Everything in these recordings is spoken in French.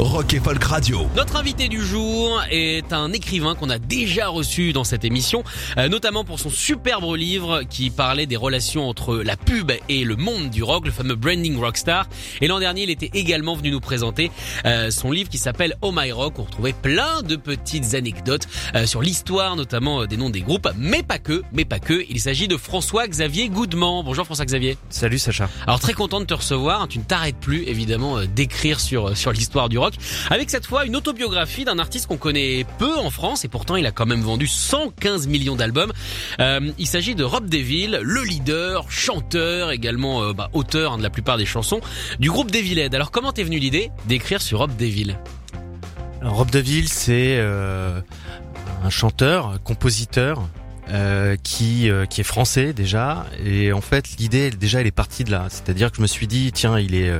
Rock et Folk Radio. Notre invité du jour est un écrivain qu'on a déjà reçu dans cette émission, euh, notamment pour son superbe livre qui parlait des relations entre la pub et le monde du rock, le fameux Branding Rockstar. Et l'an dernier, il était également venu nous présenter euh, son livre qui s'appelle Oh My Rock. On retrouvait plein de petites anecdotes euh, sur l'histoire, notamment des noms des groupes, mais pas que, mais pas que. Il s'agit de François-Xavier Goudement. Bonjour François-Xavier. Salut Sacha. Alors très content de te recevoir. Tu ne t'arrêtes plus évidemment d'écrire sur sur l'histoire du rock avec cette fois une autobiographie d'un artiste qu'on connaît peu en France et pourtant il a quand même vendu 115 millions d'albums. Euh, il s'agit de Rob Deville, le leader, chanteur, également euh, bah, auteur de la plupart des chansons du groupe Devilhead. Alors comment t'es venu l'idée d'écrire sur Rob Deville? Rob Deville, c'est euh, un chanteur, compositeur. Euh, qui qui est français déjà. Et en fait l'idée déjà elle est partie de là. C'est-à-dire que je me suis dit tiens il est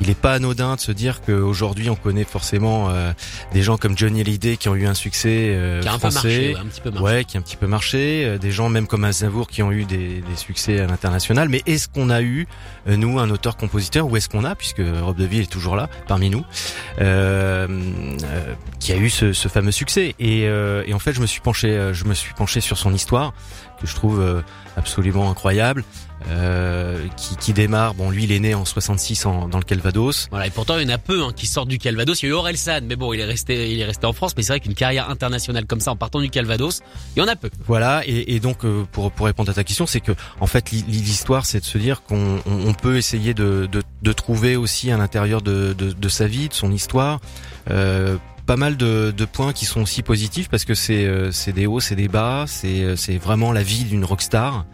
il est pas anodin de se dire qu'aujourd'hui on connaît forcément euh, des gens comme Johnny Hallyday qui ont eu un succès euh, qui a un français, peu marché, ouais, un petit peu marché. ouais, qui a un petit peu marché, euh, des gens même comme Aznavour qui ont eu des, des succès à l'international. Mais est-ce qu'on a eu euh, nous un auteur-compositeur ou est-ce qu'on a, puisque Rob Deville est toujours là parmi nous, euh, euh, qui a eu ce, ce fameux succès? Et, et, en fait je me suis penché, je me suis penché sur son histoire que je trouve absolument incroyable. Euh, qui, qui, démarre. Bon, lui, il est né en 66 en, dans le Calvados. Voilà, et pourtant, il y en a peu hein, qui sortent du Calvados. Il y a eu Orelsan, mais bon, il est resté, il est resté en France. Mais c'est vrai qu'une carrière internationale comme ça, en partant du Calvados, il y en a peu. Voilà, et, et donc euh, pour pour répondre à ta question, c'est que en fait, l'histoire, c'est de se dire qu'on on, on peut essayer de, de, de trouver aussi à l'intérieur de, de, de, sa vie, de son histoire. Euh, pas mal de, points qui sont aussi positifs parce que c'est euh, c'est des hauts, c'est des bas, c'est euh, c'est vraiment la vie d'une rockstar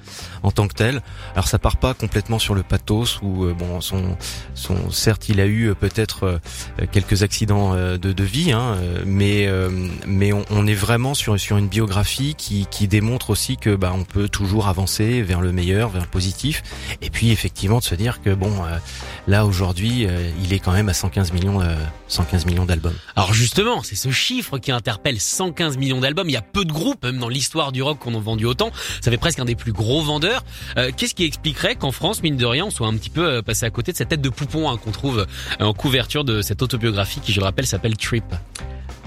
en tant que telle. Alors ça part pas complètement sur le pathos où euh, bon son son certes il a eu peut-être quelques accidents de, de vie, hein, mais mais on, on, est vraiment sur sur une biographie qui qui démontre aussi que bah on peut toujours avancer vers le meilleur, vers le positif, et puis effectivement de se dire que bon là aujourd'hui il est quand même à 115 millions 115 millions d'albums. Alors justement c'est ce chiffre qui interpelle 115 millions d'albums. Il y a peu de groupes, même dans l'histoire du rock, qu'on a vendu autant. Ça fait presque un des plus gros vendeurs. Euh, Qu'est-ce qui expliquerait qu'en France, mine de rien, on soit un petit peu euh, passé à côté de cette tête de poupon hein, qu'on trouve euh, en couverture de cette autobiographie qui, je le rappelle, s'appelle Trip?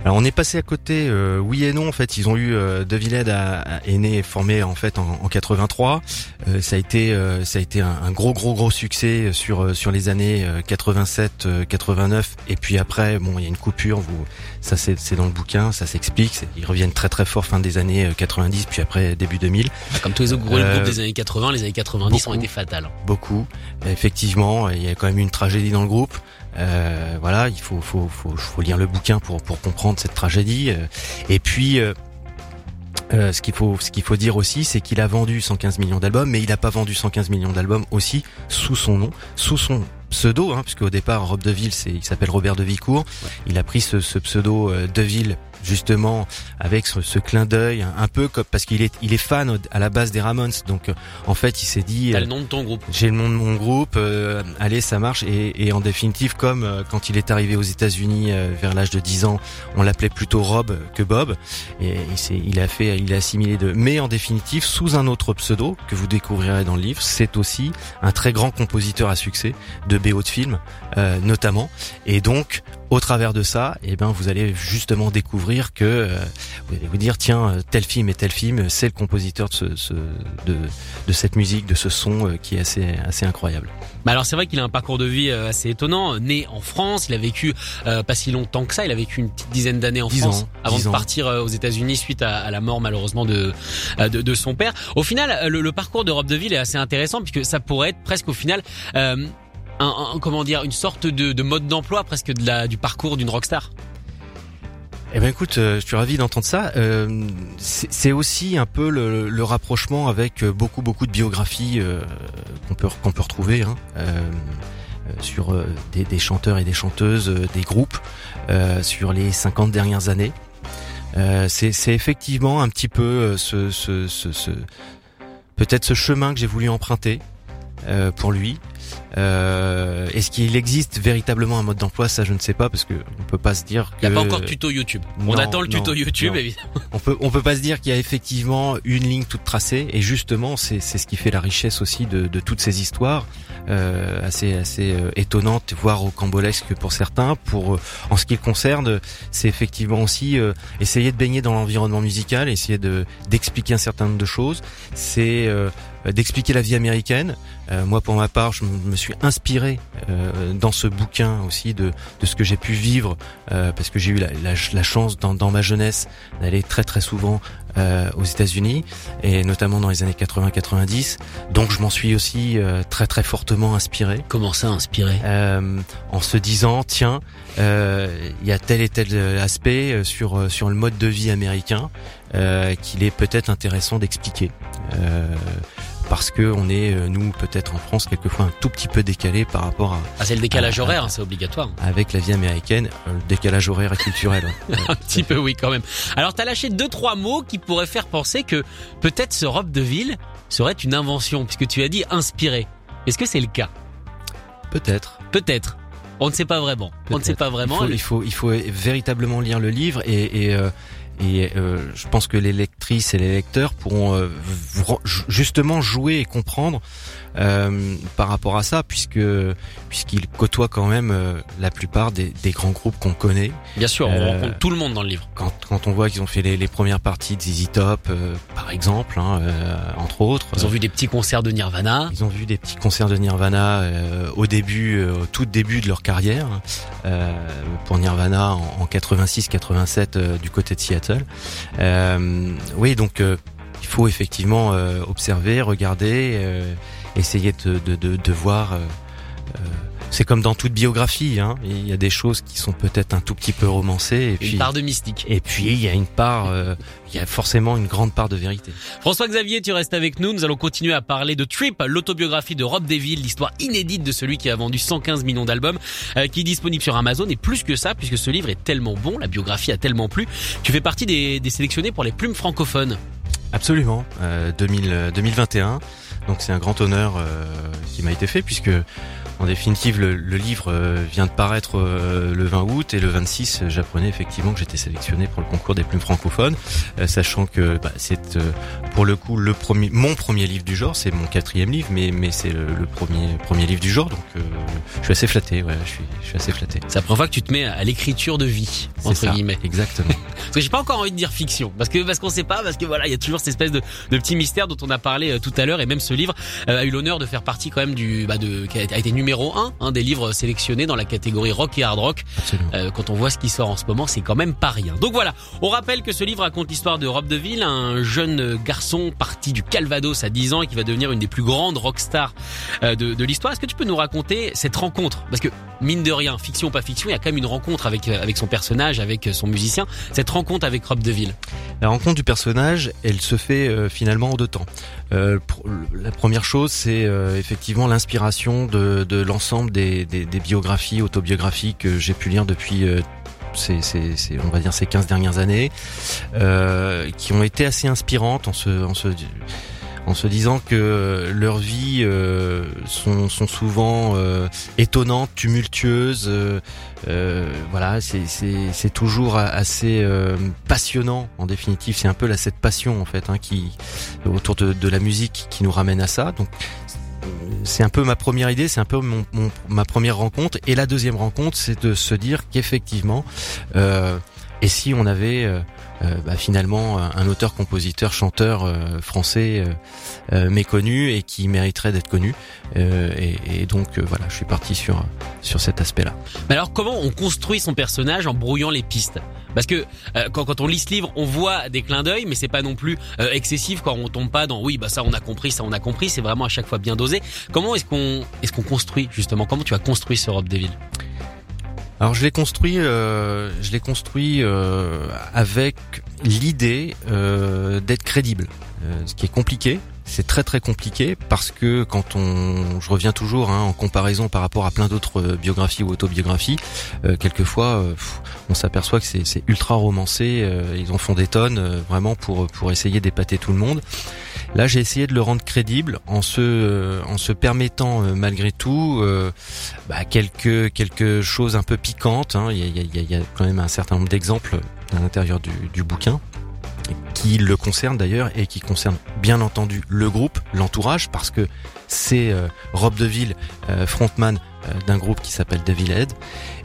Alors on est passé à côté, euh, oui et non en fait. Ils ont eu euh, De Villed est né formé en fait en, en 83. Euh, ça a été euh, ça a été un, un, gros gros gros succès sur euh, sur les années 87, 89 et puis après bon il y a une coupure. Vous ça c'est c'est dans le bouquin, ça s'explique. Ils reviennent très très fort fin des années 90 puis après début 2000. Comme tous les autres gros groupes des années 80, les années 90 beaucoup, ont été fatales. Beaucoup. Effectivement, il y a quand même eu une tragédie dans le groupe. Euh, voilà, il faut, faut, faut, faut, lire le bouquin pour, pour comprendre cette tragédie. Et puis, euh, euh, ce qu'il faut, ce qu'il faut dire aussi, c'est qu'il a vendu 115 millions d'albums, mais il n'a pas vendu 115 millions d'albums aussi sous son nom, sous son pseudo, hein, puisque au départ, Rob Deville, c'est, il s'appelle Robert Devicourt. Ouais. Il a pris ce, ce pseudo euh, Deville justement avec ce, ce clin d'œil un peu comme parce qu'il est il est fan à la base des Ramones. Donc euh, en fait il s'est dit T'as le nom de ton groupe. j'ai le nom de mon groupe euh, allez ça marche. Et, et en définitive comme euh, quand il est arrivé aux États-Unis euh, vers l'âge de 10 ans on l'appelait plutôt Rob que Bob. Et il, il a fait il a assimilé deux mais en définitive sous un autre pseudo que vous découvrirez dans le livre c'est aussi un très grand compositeur à succès de BO de films euh, notamment. Et donc au travers de ça, eh ben vous allez justement découvrir que euh, vous allez vous dire tiens euh, tel film et tel film, c'est le compositeur de, ce, ce, de, de cette musique, de ce son euh, qui est assez assez incroyable. Bah alors c'est vrai qu'il a un parcours de vie euh, assez étonnant. Né en France, il a vécu euh, pas si longtemps que ça. Il a vécu une petite dizaine d'années en France ans, avant de ans. partir aux États-Unis suite à, à, la mort malheureusement de, de, de son père. Au final, le, le parcours de Rob Deville est assez intéressant puisque ça pourrait être presque au final. Euh, un, un, comment dire une sorte de, de mode d'emploi presque de la, du parcours d'une rockstar. Eh ben écoute, euh, je suis ravi d'entendre ça. Euh, c'est aussi un peu le, rapprochement avec beaucoup beaucoup de biographies euh, qu'on peut qu'on peut retrouver. Hein. sur des, chanteurs et des chanteuses, des groupes, sur les 50 dernières années. C'est effectivement un petit peu ce peut-être ce chemin que j'ai voulu emprunter pour lui. Euh, Est-ce qu'il existe véritablement un mode d'emploi? Ça, je ne sais pas parce que on peut pas se dire. Il n'y a pas encore de tuto YouTube. on attend le tuto YouTube, évidemment. On peut, on peut pas se dire qu'il y a effectivement une ligne toute tracée. Et justement, c'est ce qui fait la richesse aussi de, de toutes ces histoires, euh, assez, assez euh, étonnantes, voire cambolesques pour certains. Pour, euh, en ce qui le concerne, c'est effectivement aussi euh, essayer de baigner dans l'environnement musical, essayer de d'expliquer un certain nombre de choses. C'est d'expliquer la vie américaine. moi, pour ma part, je me suis inspiré euh, dans ce bouquin aussi de, de ce que j'ai pu vivre euh, parce que j'ai eu la, la, la chance dans, dans, ma jeunesse d'aller très très souvent euh, aux États-Unis et notamment dans les années 80-90. Donc je m'en suis aussi euh, très très fortement inspiré. Comment ça inspiré? Euh, En se disant tiens il y a tel et tel aspect sur sur le mode de vie américain qu'il est peut-être intéressant d'expliquer parce que on est euh, nous peut-être en France quelquefois un tout petit peu décalé par rapport à. Ah c'est le décalage horaire, hein, c'est obligatoire. Avec la vie américaine, euh, le décalage horaire et culturel. un petit peu oui quand même. Alors t'as lâché deux trois mots qui pourraient faire penser que peut-être ce robe de ville serait une invention puisque tu as dit inspiré. Est-ce que c'est le cas? Peut-être. Peut-être. On ne sait pas vraiment. On ne sait pas vraiment. Il faut, il faut, il faut véritablement lire le livre et, et euh, et euh, je pense que les lectrices et les lecteurs pourront euh, justement jouer et comprendre euh, par rapport à ça, puisque puisqu'il côtoie quand même euh, la plupart des, des grands groupes qu'on connaît. Bien sûr, on euh, rencontre tout le monde dans le livre. Quand, quand on voit qu'ils ont fait les, les, premières parties de ZZ Top, par exemple, hein, entre autres. Ils ont vu des petits concerts de Nirvana. Ils ont vu des petits concerts de Nirvana au début, au tout début de leur carrière, pour Nirvana en, en 86-87 du côté de Seattle. Oui, donc il faut effectivement observer, regarder essayer de voir. Euh, euh, c'est comme dans toute biographie, hein. il y a des choses qui sont peut-être un tout petit peu romancées. Et une puis, part de mystique. Et puis il y a une part, euh, il y a forcément une grande part de vérité. François Xavier, tu restes avec nous. Nous allons continuer à parler de Trip, l'autobiographie de Rob Deville, l'histoire inédite de celui qui a vendu 115 millions d'albums, euh, qui est disponible sur Amazon. Et plus que ça, puisque ce livre est tellement bon, la biographie a tellement plu, tu fais partie des, des sélectionnés pour les plumes francophones. Absolument, euh, 2000, 2021. Donc c'est un grand honneur euh, qui m'a été fait puisque en définitive, le, le livre euh, vient de paraître euh, le 20 août et le 26, j'apprenais effectivement que j'étais sélectionné pour le concours des plumes francophones, euh, sachant que bah, c'est pour le coup le premier, mon premier livre du genre, c'est mon quatrième livre, mais mais c'est le, le, premier premier livre du genre, donc je suis assez flatté, ouais, je suis je suis assez flatté. C'est la première fois que tu te mets à l'écriture de vie entre ça, guillemets. Exactement. parce que j'ai pas encore envie de dire fiction, parce que parce qu'on sait pas, parce que voilà, il y a toujours cette espèce de, de petit mystère dont on a parlé tout à l'heure, et même ce livre a eu l'honneur de faire partie quand même du bah de qui a été numéro un hein, des livres sélectionnés dans la catégorie rock et hard rock. Euh, quand on voit ce qui sort en ce moment, c'est quand même pas rien. Donc voilà, on rappelle que ce livre raconte l'histoire de Rob Deville, un jeune garçon parti du Calvados à 10 ans et qui va devenir une des plus grandes rockstars euh, de, de l'histoire. Est-ce que tu peux nous raconter cette rencontre? Parce que mine de rien, fiction ou pas fiction, il y a quand même une rencontre avec avec son personnage, avec son musicien. Cette rencontre avec Rob Deville. La rencontre du personnage, elle se fait euh, finalement en deux temps. Euh, la première chose, c'est euh, effectivement l'inspiration de, de l'ensemble des, des, biographies, autobiographies que j'ai pu lire depuis euh, ces, ces, on va dire ces 15 dernières années, euh, qui ont été assez inspirantes en se, en se en se disant que leurs vies euh, sont, sont, souvent étonnantes, tumultueuses. Voilà, c'est toujours assez passionnant. En définitive, c'est un peu cette passion en fait hein, qui autour de, de, la musique qui nous ramène à ça. Donc c'est un peu ma première idée, c'est un peu mon, ma première rencontre. Et la deuxième rencontre, c'est de se dire qu'effectivement, et si on avait euh, bah, finalement un auteur, compositeur, chanteur euh, français euh, méconnu et qui mériterait d'être connu. Et, et, donc voilà, je suis parti sur sur cet aspect-là. Mais alors comment on construit son personnage en brouillant les pistes? Parce que quand, quand, on lit ce livre, on voit des clins d'œil, mais c'est pas non plus excessif quand on tombe pas dans oui bah ça on a compris, ça on a compris. C'est vraiment à chaque fois bien dosé. Comment est-ce qu'on est-ce qu'on construit justement? Comment tu as construit ce Rob Deville? Alors je l'ai construit, euh, je l'ai construit euh, avec l'idée euh, d'être crédible, ce qui est compliqué c'est très très compliqué parce que quand on, je reviens toujours hein, en comparaison par rapport à plein d'autres euh, biographies ou autobiographies, euh, quelquefois euh, on s'aperçoit que c'est ultra romancé, ils en font des tonnes vraiment pour pour essayer d'épater tout le monde. Là, j'ai essayé de le rendre crédible en se en se permettant malgré tout bah, quelques quelque choses un peu piquantes. Hein. Il, y a, il, y a, il, y a, quand même un certain nombre d'exemples à l'intérieur du bouquin qui le concerne d'ailleurs et qui concerne bien entendu le groupe, l'entourage, parce que c'est euh, Rob Deville, euh, frontman euh, d'un groupe qui s'appelle Devil Head,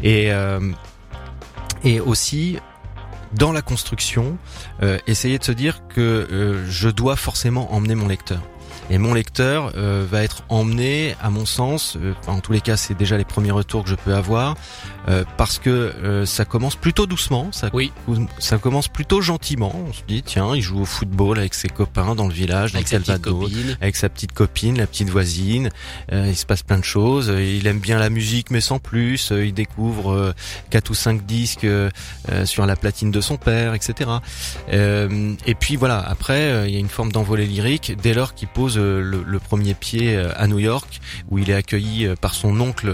et, et aussi dans la construction, essayer de se dire que je dois forcément emmener mon lecteur. Et mon lecteur euh, va être emmené, à mon sens, euh, en tous les cas c'est déjà les premiers retours que je peux avoir, euh, parce que ça commence plutôt doucement, ça, oui. ça commence plutôt gentiment. On se dit tiens, il joue au football avec ses copains dans le village, avec, sa petite, avec sa petite copine, la petite voisine. il se passe plein de choses. Il aime bien la musique, mais sans plus. il découvre quatre ou cinq disques sur la platine de son père, etc. et puis voilà, après il y a une forme d'envolée lyrique dès lors qu'il pose le, premier pied euh, à New York, où il est accueilli euh, par son oncle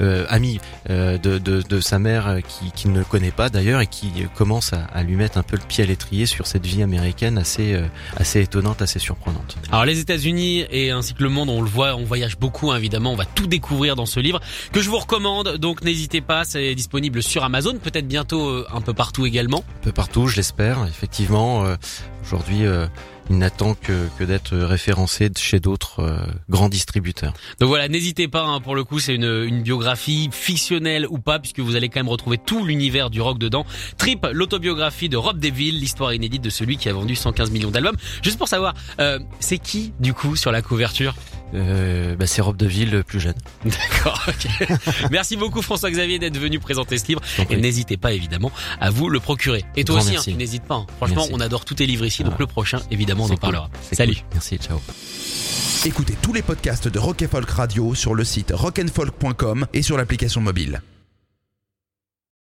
euh, ami de, sa mère qui, qui ne connaît pas d'ailleurs et qui commence à, lui mettre un peu le pied à l'étrier sur cette vie américaine assez assez étonnante, assez surprenante. Alors les États-Unis et ainsi que le monde, on le voit, on voyage beaucoup hein, évidemment, on va tout découvrir dans ce livre que je vous recommande. Donc n'hésitez pas, c'est disponible sur Amazon, peut-être bientôt un peu partout également. Un peu partout, je l'espère. Effectivement, aujourd'hui il n'attend que, d'être référencé chez d'autres euh, grands distributeurs. Donc voilà, n'hésitez pas, hein, pour le coup c'est une, une biographie fictionnelle ou pas, puisque vous allez quand même retrouver tout l'univers du rock dedans. Trip, l'autobiographie de Rob Deville, l'histoire inédite de celui qui a vendu 115 millions d'albums. Juste pour savoir, euh, c'est qui du coup sur la couverture? Euh, bah c'est Rob Deville plus jeune. D'accord. ok. Merci beaucoup François-Xavier d'être venu présenter ce livre et n'hésitez pas évidemment à vous le procurer. Et toi aussi, hein, tu n'hésites pas. Hein. Franchement, on adore tous tes livres ici, donc le prochain évidemment on en parlera. Salut. Merci, ciao. Écoutez tous les podcasts de Rock Folk Radio sur le site rockandfolk.com et sur l'application mobile.